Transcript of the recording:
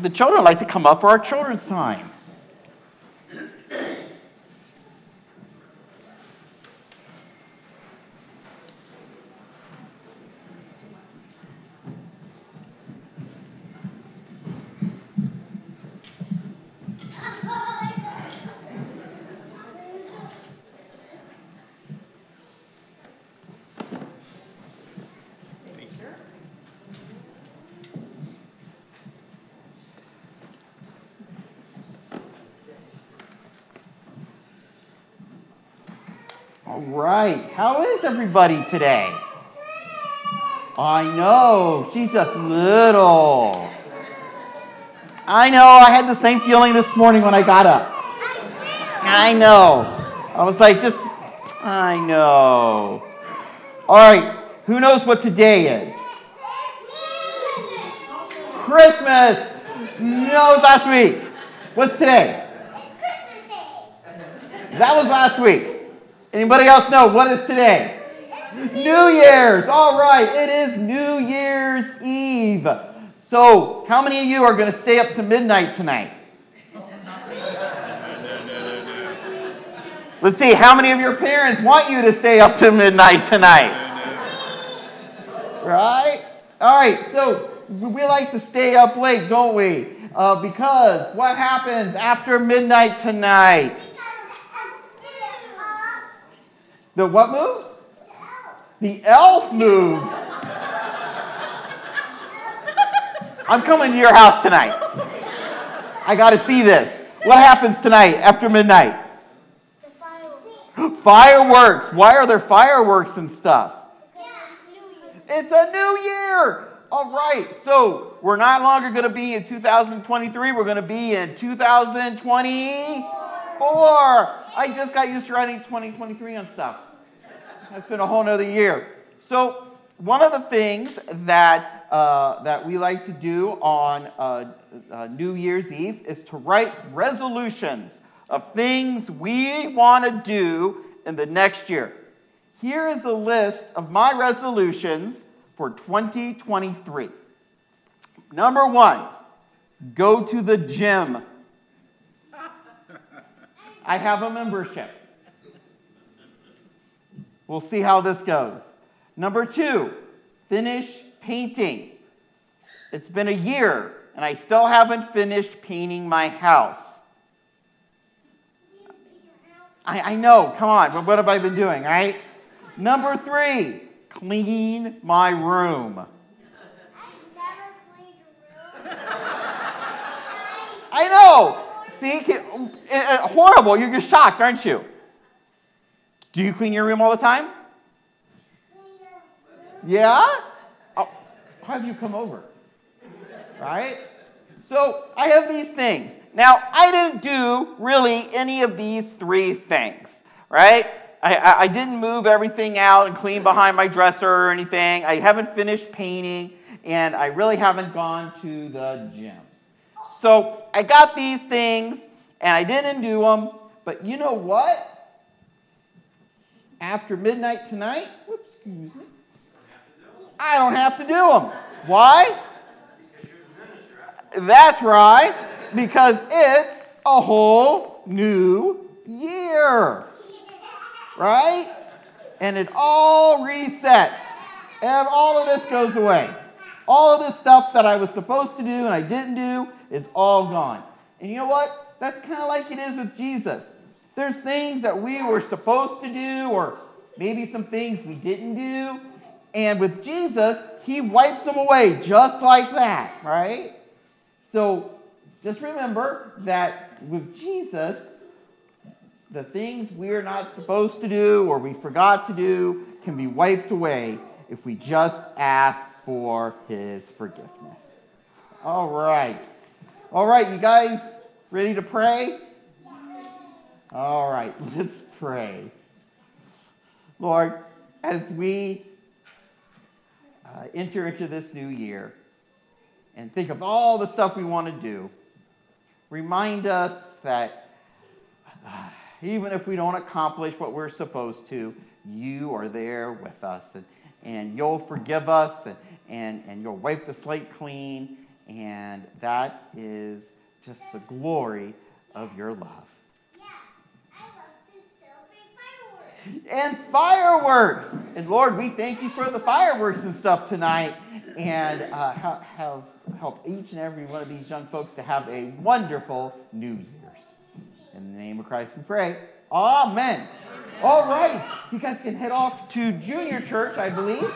The children like to come up for our children's time? All right. How is everybody today? I know. She's just little. I know. I had the same feeling this morning when I got up. I know. I was like, just, I know. All right. Who knows what today is? Christmas. No, it was last week. What's today? It's Christmas Day. That was last week. Anybody else know what is today? New Year's. All right, it is New Year's Eve. So, how many of you are going to stay up to midnight tonight? Let's see, how many of your parents want you to stay up to midnight tonight? Right? All right, so we like to stay up late, don't we? Uh, because what happens after midnight tonight? The what moves? The elf moves. I'm coming to your house tonight. I got to see this. What happens tonight after midnight? Fireworks. Fireworks. Why are there fireworks and stuff? It's a new year. All right. So we're not longer going to be in 2023. We're going to be in 2024. I just got used to writing 2023 on stuff. It's been a whole nother year. So one of the things that uh, that we like to do on uh, uh, New Year's Eve is to write resolutions of things we want to do in the next year. Here is a list of my resolutions for 2023. Number one, go to the gym. I have a membership. We'll see how this goes. Number two, finish painting. It's been a year and I still haven't finished painting my house. I, I know, come on, what have I been doing, right? Number three, clean my room. I never cleaned your room. I know. See, horrible. You're shocked, aren't you? Do you clean your room all the time? Yeah? Oh, how have you come over? Right? So I have these things. Now, I didn't do really any of these three things, right? I, I, didn't move everything out and clean behind my dresser or anything. I haven't finished painting, and I really haven't gone to the gym. So I got these things, and I didn't do them. But you know what? After midnight tonight, whoops, excuse me, I don't have to do them. Why? That's right, because it's a whole new year. Right? And it all resets. And all of this goes away. All of this stuff that I was supposed to do and I didn't do is all gone. And you know what? That's kind of like it is with Jesus. There's things that we were supposed to do, or maybe some things we didn't do. And with Jesus, he wipes them away just like that, right? So just remember that with Jesus, the things we're not supposed to do or we forgot to do can be wiped away if we just ask for his forgiveness. All right. All right, you guys ready to pray? All right, let's pray. Lord, as we uh, enter into this new year and think of all the stuff we want to do, remind us that uh, even if we don't accomplish what we're supposed to, you are there with us and, and you'll forgive us and, and, and you'll wipe the slate clean And that is just the glory of your love. And fireworks. And Lord, we thank you for the fireworks and stuff tonight. And uh, have, help each and every one of these young folks to have a wonderful New Year's. In the name of Christ we pray. Amen. All right. You guys can head off to junior church, I believe.